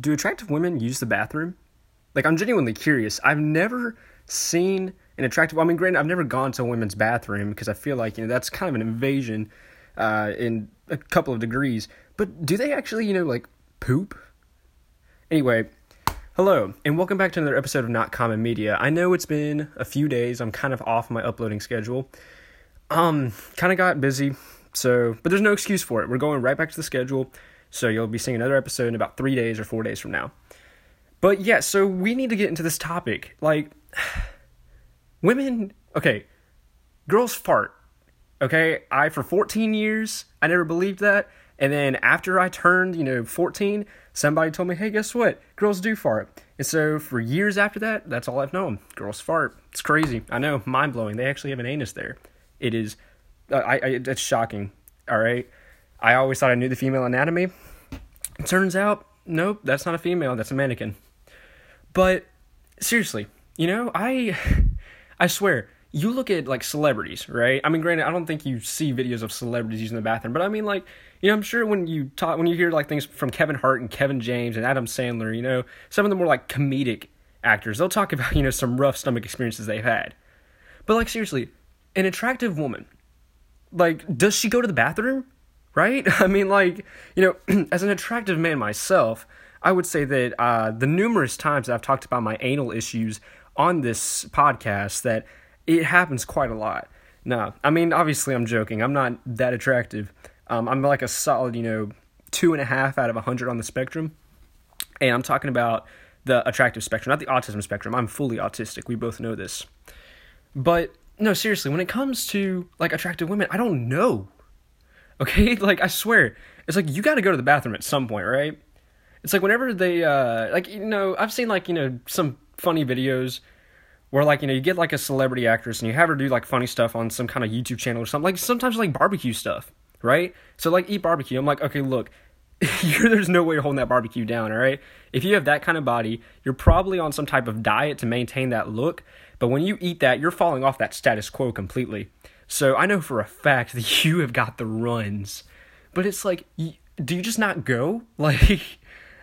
do attractive women use the bathroom? Like, I'm genuinely curious. I've never seen an attractive. I mean, granted, I've never gone to a women's bathroom because I feel like you know that's kind of an invasion uh, in a couple of degrees. But do they actually, you know, like poop? Anyway, hello and welcome back to another episode of Not Common Media. I know it's been a few days. I'm kind of off my uploading schedule. Um, kind of got busy, so but there's no excuse for it. We're going right back to the schedule. So you'll be seeing another episode in about three days or four days from now. But yeah, so we need to get into this topic. Like, women, okay, girls fart. Okay, I, for 14 years, I never believed that. And then after I turned, you know, 14, somebody told me, hey, guess what? Girls do fart. And so for years after that, that's all I've known. Girls fart. It's crazy. I know, mind blowing. They actually have an anus there. It is, uh, I, I, it's shocking. All right. I always thought I knew the female anatomy. It turns out, nope, that's not a female. That's a mannequin. But seriously, you know, I I swear, you look at like celebrities, right? I mean, granted, I don't think you see videos of celebrities using the bathroom, but I mean, like, you know, I'm sure when you talk, when you hear like things from Kevin Hart and Kevin James and Adam Sandler, you know, some of the more like comedic actors, they'll talk about you know some rough stomach experiences they've had. But like seriously, an attractive woman, like, does she go to the bathroom? Right? I mean, like, you know, as an attractive man myself, I would say that uh, the numerous times that I've talked about my anal issues on this podcast, that it happens quite a lot. Now, I mean, obviously, I'm joking. I'm not that attractive. Um, I'm like a solid, you know, two and a half out of a hundred on the spectrum, and I'm talking about the attractive spectrum, not the autism spectrum. I'm fully autistic. We both know this. But no, seriously, when it comes to like attractive women, I don't know. Okay, like I swear, it's like you got to go to the bathroom at some point, right? It's like whenever they uh like you know, I've seen like, you know, some funny videos where like, you know, you get like a celebrity actress and you have her do like funny stuff on some kind of YouTube channel or something. Like sometimes like barbecue stuff, right? So like eat barbecue. I'm like, okay, look, there's no way you're holding that barbecue down, all right? If you have that kind of body, you're probably on some type of diet to maintain that look, but when you eat that, you're falling off that status quo completely. So I know for a fact that you have got the runs. But it's like, do you just not go? Like,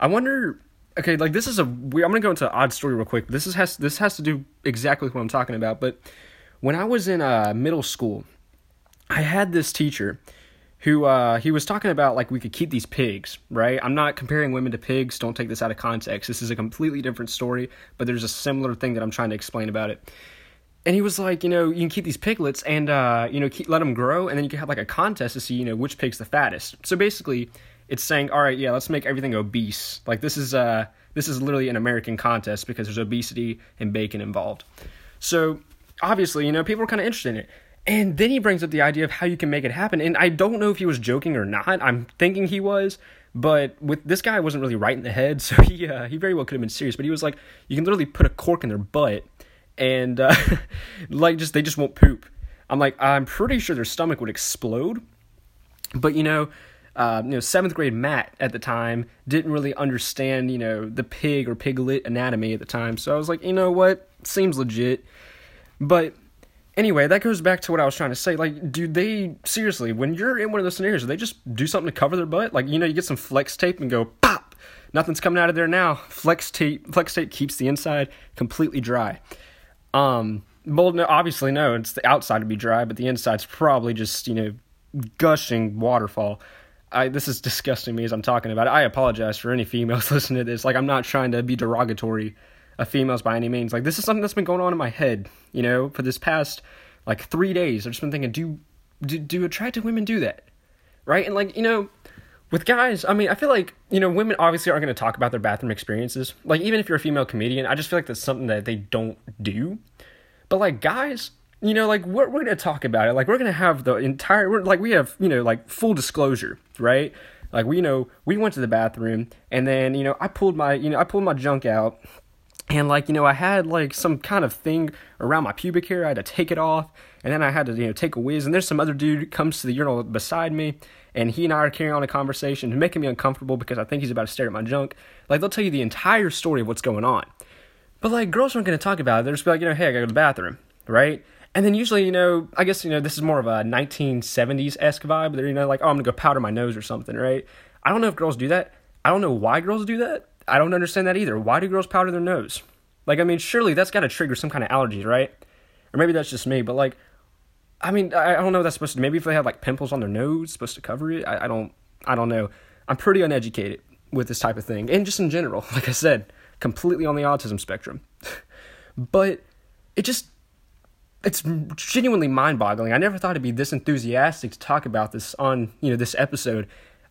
I wonder. Okay, like this is a. I'm gonna go into an odd story real quick. This is has this has to do exactly what I'm talking about. But when I was in uh, middle school, I had this teacher who uh, he was talking about like we could keep these pigs, right? I'm not comparing women to pigs. Don't take this out of context. This is a completely different story, but there's a similar thing that I'm trying to explain about it. And he was like, you know, you can keep these piglets and uh, you know keep, let them grow, and then you can have like a contest to see you know which pig's the fattest. So basically, it's saying, all right, yeah, let's make everything obese. Like this is uh this is literally an American contest because there's obesity and bacon involved. So obviously, you know, people are kind of interested in it. And then he brings up the idea of how you can make it happen. And I don't know if he was joking or not. I'm thinking he was, but with this guy wasn't really right in the head, so he uh, he very well could have been serious. But he was like, you can literally put a cork in their butt, and uh, like just they just won't poop. I'm like, I'm pretty sure their stomach would explode. But you know, uh, you know, seventh grade Matt at the time didn't really understand, you know, the pig or piglet anatomy at the time. So I was like, you know what, seems legit. But anyway, that goes back to what I was trying to say. Like, do they seriously, when you're in one of those scenarios, they just do something to cover their butt? Like, you know, you get some flex tape and go pop, nothing's coming out of there now. Flex tape, flex tape keeps the inside completely dry. Um, well, no, obviously no, it's the outside to be dry, but the inside's probably just you know gushing waterfall. I this is disgusting me as I'm talking about it. I apologize for any females listening to this. Like I'm not trying to be derogatory of females by any means. Like this is something that's been going on in my head, you know, for this past like three days. I've just been thinking, do do, do attractive women do that? Right? And like, you know, with guys, I mean, I feel like, you know, women obviously aren't going to talk about their bathroom experiences. Like, even if you're a female comedian, I just feel like that's something that they don't do. But, like, guys, you know, like we're, we're gonna talk about it. Like we're gonna have the entire, we're, like we have, you know, like full disclosure, right? Like we you know we went to the bathroom and then you know I pulled my you know I pulled my junk out and like you know I had like some kind of thing around my pubic hair. I had to take it off and then I had to you know take a whiz. And there's some other dude comes to the urinal beside me and he and I are carrying on a conversation, making me uncomfortable because I think he's about to stare at my junk. Like they'll tell you the entire story of what's going on. But like girls aren't gonna talk about it. They're just be like, you know, hey, I gotta go to the bathroom, right? And then usually, you know, I guess, you know, this is more of a 1970s esque vibe. They're, you know, like, oh, I'm going to go powder my nose or something, right? I don't know if girls do that. I don't know why girls do that. I don't understand that either. Why do girls powder their nose? Like, I mean, surely that's got to trigger some kind of allergies, right? Or maybe that's just me, but like, I mean, I, don't know that's supposed to. Maybe if they have like pimples on their nose, supposed to cover it. I, I don't, I don't know. I'm pretty uneducated with this type of thing, and just in general. Like I said, completely on the autism spectrum. but it just, it's genuinely mind-boggling. I never thought I'd be this enthusiastic to talk about this on you know this episode,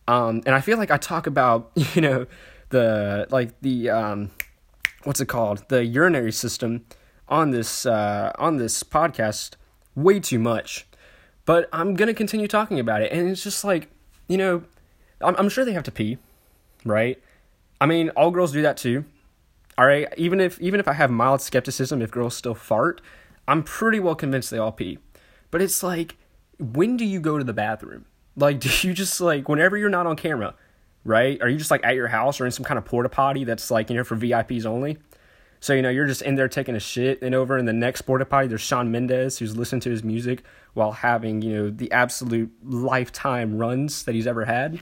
um, and I feel like I talk about you know the like the um, what's it called the urinary system on this uh, on this podcast way too much. But I'm gonna continue talking about it, and it's just like, you know, I'm, I'm sure they have to pee, right? I mean, all girls do that too. All right, even if even if I have mild skepticism if girls still fart, I'm pretty well convinced they all pee. But it's like, when do you go to the bathroom? Like, do you just like whenever you're not on camera, right? Are you just like at your house or in some kind of porta potty that's like you know for VIPs only? So, you know, you're just in there taking a shit, and over in the next porta potty, there's Shawn Mendes who's listening to his music while having, you know, the absolute lifetime runs that he's ever had.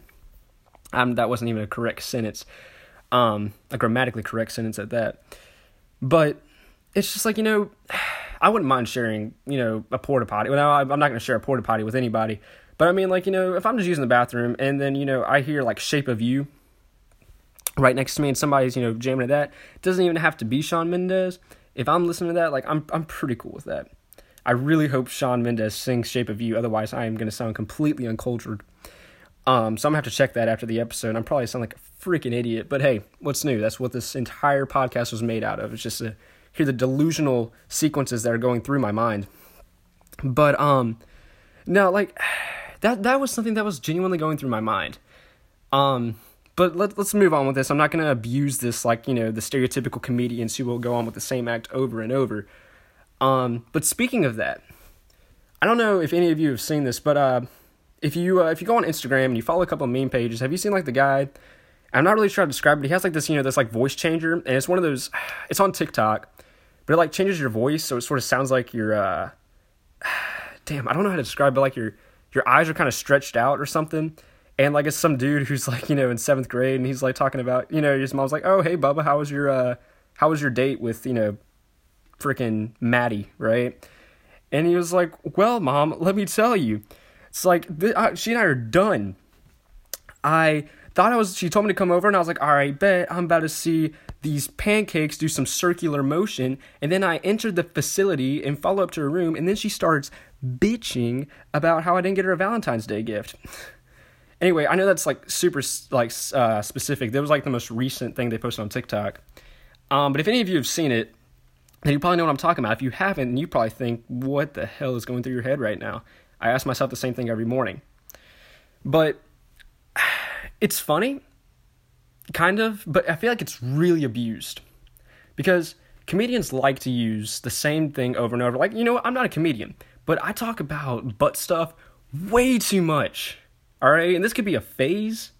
Um, that wasn't even a correct sentence, um, a grammatically correct sentence at that. But it's just like, you know, I wouldn't mind sharing, you know, a porta potty. Well, I'm not going to share a porta potty with anybody. But I mean, like, you know, if I'm just using the bathroom and then, you know, I hear like Shape of You right next to me and somebody's you know jamming to that. It doesn't even have to be Shawn Mendes. If I'm listening to that like I'm I'm pretty cool with that. I really hope Shawn Mendes sings Shape of You otherwise I am going to sound completely uncultured. Um so I'm to have to check that after the episode. I'm probably sound like a freaking idiot but hey what's new? That's what this entire podcast was made out of. It's just to hear the delusional sequences that are going through my mind. But um no like that that was something that was genuinely going through my mind. Um but let, let's move on with this. I'm not going to abuse this like, you know, the stereotypical comedians who will go on with the same act over and over. Um, but speaking of that, I don't know if any of you have seen this, but uh, if you uh, if you go on Instagram and you follow a couple of meme pages, have you seen like the guy? I'm not really sure how to describe it. He has like this, you know, this like voice changer, and it's one of those. It's on TikTok, but it like changes your voice, so it sort of sounds like you're. Uh, damn, I don't know how to describe, it, but like your your eyes are kind of stretched out or something, and like it's some dude who's like you know in seventh grade and he's like talking about you know his mom's like oh hey Bubba how was your uh how was your date with you know freaking Maddie? Right? And he was like well mom let me tell you. It's like th- I, she and I are done. I thought I was she told me to come over and I was like all right bet I'm about to see these pancakes do some circular motion. And then I entered the facility and follow up to her room and then she starts bitching about how I didn't get her a Valentine's Day gift Anyway, I know that's like super like uh, specific. That was like the most recent thing they posted on TikTok. Um, but if any of you have seen it, then you probably know what I'm talking about. If you haven't, you probably think, "What the hell is going through your head right now?" I ask myself the same thing every morning. But it's funny, kind of, but I feel like it's really abused because comedians like to use the same thing over and over. Like, you know, I'm not a comedian, but I talk about butt stuff way too much. All right, and this could be a phase,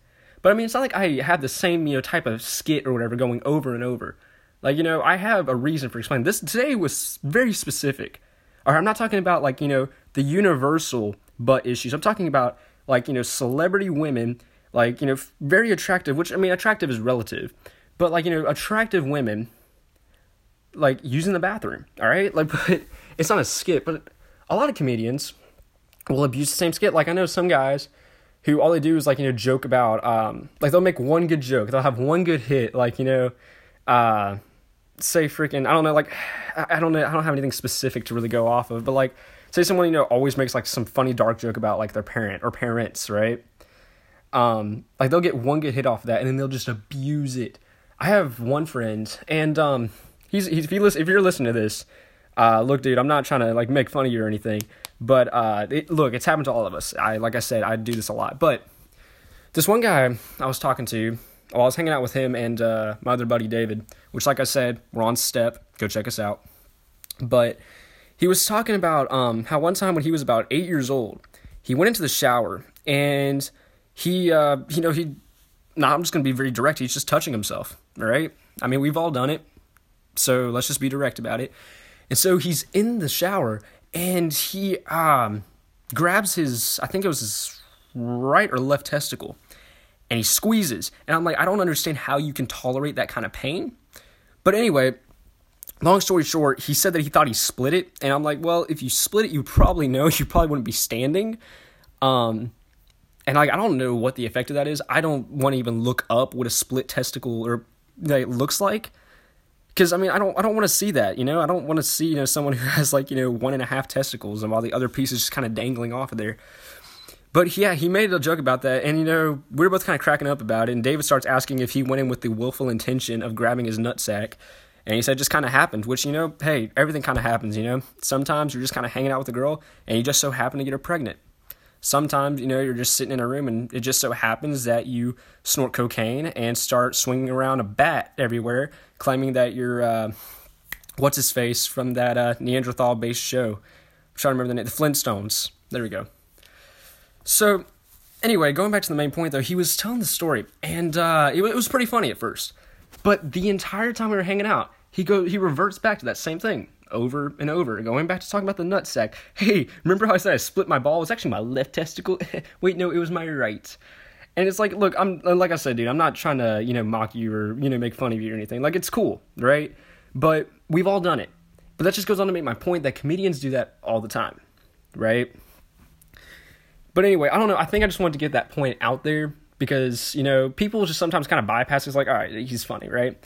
but I mean, it's not like I have the same you know type of skit or whatever going over and over. Like you know, I have a reason for explaining this. Today was very specific. All right, I'm not talking about like you know the universal butt issues. I'm talking about like you know celebrity women, like you know very attractive. Which I mean, attractive is relative, but like you know attractive women, like using the bathroom. All right, like but it's not a skit, but a lot of comedians will abuse the same skit. Like I know some guys who all they do is like you know joke about um like they'll make one good joke. They'll have one good hit like you know uh say freaking I don't know like I don't know I don't have anything specific to really go off of but like say someone you know always makes like some funny dark joke about like their parent or parents right? Um like they'll get one good hit off of that and then they'll just abuse it. I have one friend and um he's, he's if you listen if you're listening to this uh look dude I'm not trying to like make fun of you or anything but uh, it, look, it's happened to all of us. I like I said, I do this a lot. But this one guy I was talking to, well, I was hanging out with him and uh, my other buddy David, which, like I said, we're on Step. Go check us out. But he was talking about um, how one time when he was about eight years old, he went into the shower and he, uh, you know, he. Now I'm just gonna be very direct. He's just touching himself. All right. I mean, we've all done it. So let's just be direct about it. And so he's in the shower and he um, grabs his, I think it was his right or left testicle, and he squeezes. And I'm like, I don't understand how you can tolerate that kind of pain. But anyway, long story short, he said that he thought he split it. And I'm like, well, if you split it, you probably know you probably wouldn't be standing. Um, and like, I don't know what the effect of that is. I don't want to even look up what a split testicle or like, looks like. Because I mean, I don't, I don't want to see that. You know, I don't want to see you know someone who has like you know one and a half testicles and all the other pieces just kind of dangling off of there. But yeah, he made a joke about that, and you know, we were both kind of cracking up about it. And David starts asking if he went in with the willful intention of grabbing his nutsack. And he said just kind of happened, which, you know, hey, everything kind of happens, you know. Sometimes you're just kind of hanging out with a girl and you just so happen to get her pregnant. Sometimes, you know, you're just sitting in a room and it just so happens that you snort cocaine and start swinging around a bat everywhere, claiming that you're, uh, what's his face from that uh, Neanderthal based show. I'm trying to remember the name, the Flintstones. There we go. So, anyway, going back to the main point though, he was telling the story, and uh, it, it, was pretty funny at first. But the entire time we were hanging out, he go he reverts back to that same thing over and over, going back to talking about the nut sack. Hey, remember how I said I split my ball? It was actually my left testicle. Wait, no, it was my right. And it's like, look, I'm like I said, dude, I'm not trying to you know mock you or you know make fun of you or anything. Like it's cool, right? But we've all done it. But that just goes on to make my point that comedians do that all the time, right? But anyway, I don't know. I think I just wanted to get that point out there because, you know, people just sometimes kind of bypass. It's like, all right, he's funny, right?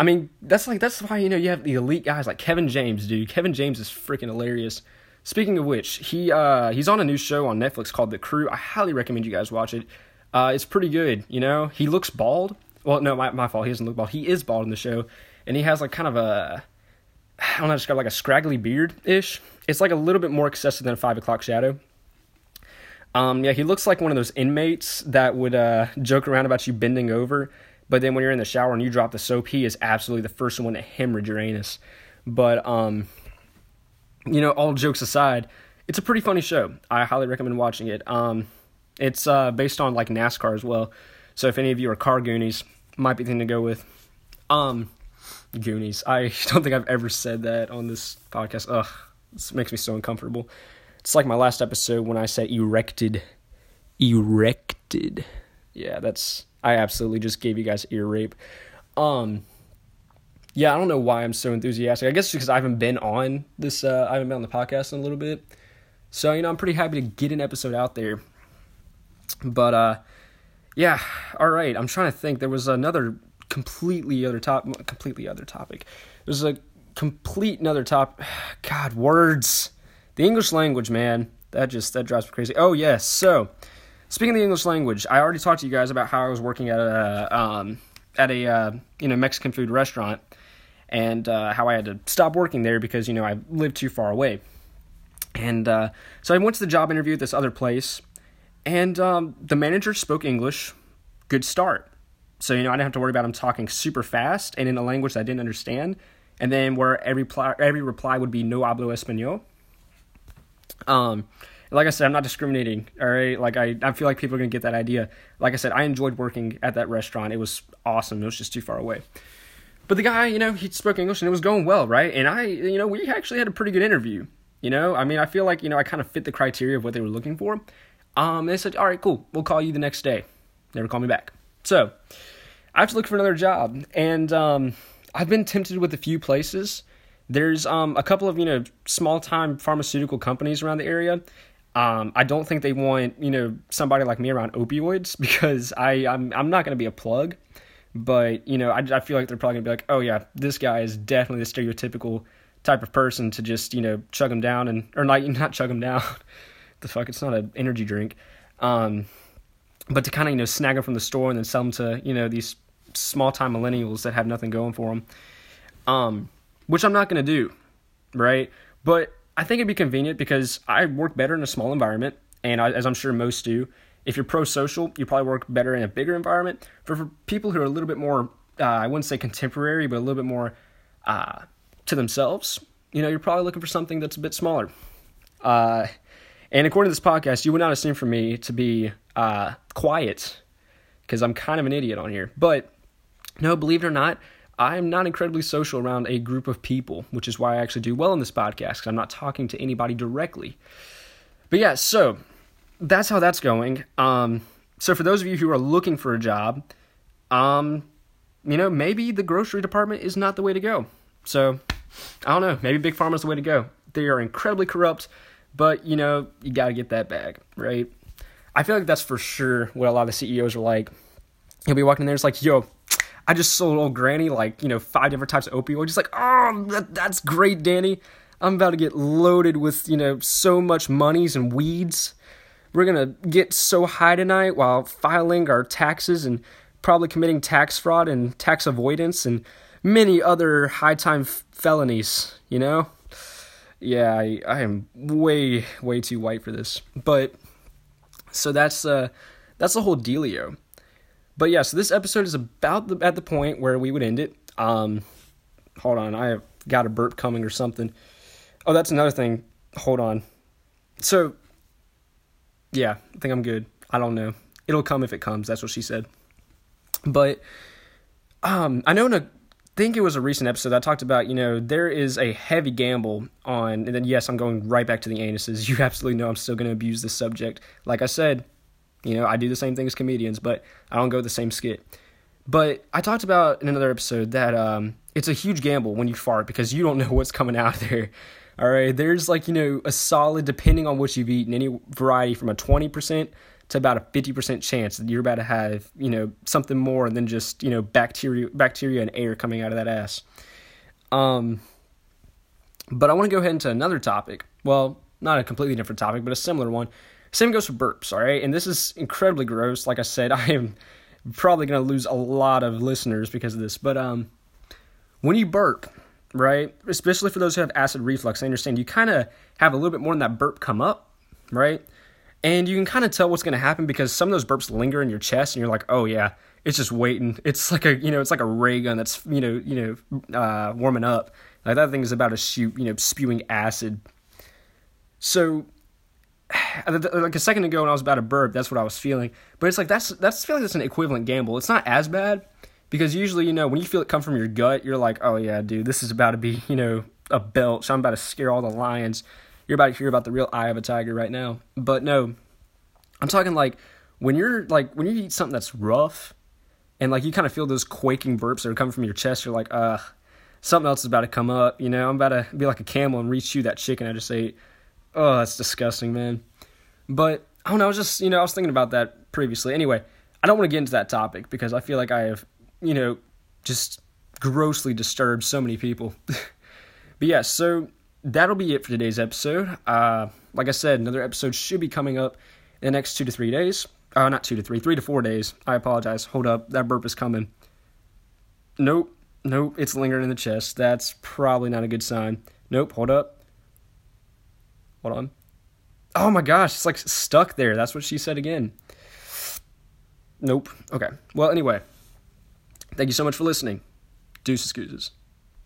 I mean, that's like, that's why, you know, you have the elite guys like Kevin James, dude. Kevin James is freaking hilarious. Speaking of which, he uh, he's on a new show on Netflix called The Crew. I highly recommend you guys watch it. Uh, it's pretty good, you know. He looks bald. Well, no, my, my fault. He doesn't look bald. He is bald in the show, and he has like kind of a I don't know, describe like a scraggly beard ish. It's like a little bit more excessive than a five o'clock shadow. Um, yeah, he looks like one of those inmates that would uh, joke around about you bending over, but then when you're in the shower and you drop the soap, he is absolutely the first one to hemorrhage your anus. But um, you know, all jokes aside, it's a pretty funny show. I highly recommend watching it. Um, it's uh, based on like NASCAR as well, so if any of you are car goonies, might be thing to go with. Um, Goonies. I don't think I've ever said that on this podcast. Ugh, this makes me so uncomfortable. It's like my last episode when I said erected. Erected. Yeah, that's I absolutely just gave you guys ear rape. Um yeah, I don't know why I'm so enthusiastic. I guess because I haven't been on this uh I haven't been on the podcast in a little bit. So, you know, I'm pretty happy to get an episode out there. But uh yeah, all right. I'm trying to think. There was another completely other top completely other topic. There's a complete another top God, words the English language, man, that just that drives me crazy. Oh yes, so speaking of the English language, I already talked to you guys about how I was working at a um, at a uh, you know Mexican food restaurant, and uh, how I had to stop working there because you know I lived too far away. And uh, so I went to the job interview at this other place, and um, the manager spoke English. Good start. So you know I didn't have to worry about him talking super fast and in a language I didn't understand, and then where every pl- every reply would be no hablo español um, like I said, I'm not discriminating. All right, like I, I feel like people are gonna get that idea. Like I said, I enjoyed working at that restaurant. It was awesome. It was just too far away. But the guy, you know, he spoke English and it was going well, right? And I, you know, we actually had a pretty good interview. You know, I mean, I feel like you know I kind of fit the criteria of what they were looking for. Um, they said, all right, cool, we'll call you the next day. Never call me back. So I have to look for another job, and um, I've been tempted with a few places. There's um, a couple of you know small time pharmaceutical companies around the area. Um, I don't think they want you know somebody like me around opioids because I I'm I'm not going to be a plug, but you know I I feel like they're probably going to be like oh yeah this guy is definitely the stereotypical type of person to just you know chug them down and or not not chug them down. the fuck it's not an energy drink, um, but to kind of you know snag them from the store and then sell them to you know these small time millennials that have nothing going for them. Um, which I'm not going to do, right? But I think it'd be convenient because I work better in a small environment, and I, as I'm sure most do. If you're pro social, you probably work better in a bigger environment. For, for people who are a little bit more, uh, I wouldn't say contemporary, but a little bit more uh, to themselves, you know, you're probably looking for something that's a bit smaller. Uh, and according to this podcast, you would not assume for me to be uh, quiet because I'm kind of an idiot on here. But no, believe it or not, I'm not incredibly social around a group of people, which is why I actually do well in this podcast because I'm not talking to anybody directly. But yeah, so that's how that's going. Um, so for those of you who are looking for a job, um, you know, maybe the grocery department is not the way to go. So, I don't know. Maybe Big Pharma is the way to go. They are incredibly corrupt, but you know, you got to get that bag, right? I feel like that's for sure what a lot of the CEOs are like. He'll be walking in there, it's like, yo, I just sold old granny like, you know, five different types of opioids. Just like, oh, that, that's great, Danny. I'm about to get loaded with, you know, so much monies and weeds. We're going to get so high tonight while filing our taxes and probably committing tax fraud and tax avoidance and many other high time f- felonies, you know? Yeah, I, I am way, way too white for this. But, so that's, uh, that's the whole dealio. But yeah, so this episode is about the, at the point where we would end it. Um, hold on, I have got a burp coming or something. Oh, that's another thing. Hold on. So, yeah, I think I'm good. I don't know. It'll come if it comes. That's what she said. But um, I know in a think it was a recent episode I talked about, you know, there is a heavy gamble on, and then yes, I'm going right back to the anuses. You absolutely know I'm still going to abuse this subject. Like I said, you know, I do the same thing as comedians, but I don't go the same skit. But I talked about in another episode that um, it's a huge gamble when you fart because you don't know what's coming out there. All right, there's like, you know, a solid, depending on what you've eaten, any variety from a 20% to about a 50% chance that you're about to have, you know, something more than just, you know, bacteria, bacteria and air coming out of that ass. Um, but I want to go ahead into another topic. Well, not a completely different topic, but a similar one. Same goes for burps, all right? And this is incredibly gross. Like I said, I am probably going to lose a lot of listeners because of this. But um, when you burp, right, especially for those who have acid reflux, I understand you kind of have a little bit more than that burp come up, right? And you can kind of tell what's going to happen because some of those burps linger in your chest, and you're like, oh yeah, it's just waiting. It's like a you know, it's like a ray gun that's you know you know uh, warming up. Like that thing is about to shoot you know spewing acid. So like a second ago when I was about to burp, that's what I was feeling. But it's like that's that's feeling that's an equivalent gamble. It's not as bad because usually you know when you feel it come from your gut, you're like, oh yeah, dude, this is about to be you know a belch. So I'm about to scare all the lions. You're about to hear about the real eye of a tiger right now. But no, I'm talking like when you're like when you eat something that's rough and like you kind of feel those quaking burps that are coming from your chest. You're like, uh, something else is about to come up. You know, I'm about to be like a camel and reach you that chicken I just ate. Oh, that's disgusting, man. But I don't know. I was just, you know, I was thinking about that previously. Anyway, I don't want to get into that topic because I feel like I have, you know, just grossly disturbed so many people. but yeah, so that'll be it for today's episode. Uh, like I said, another episode should be coming up in the next two to three days. Uh, not two to three, three to four days. I apologize. Hold up, that burp is coming. Nope, nope, it's lingering in the chest. That's probably not a good sign. Nope, hold up. Hold on. Oh my gosh, it's like stuck there. That's what she said again. Nope. Okay. Well, anyway, thank you so much for listening. Deuce excuses.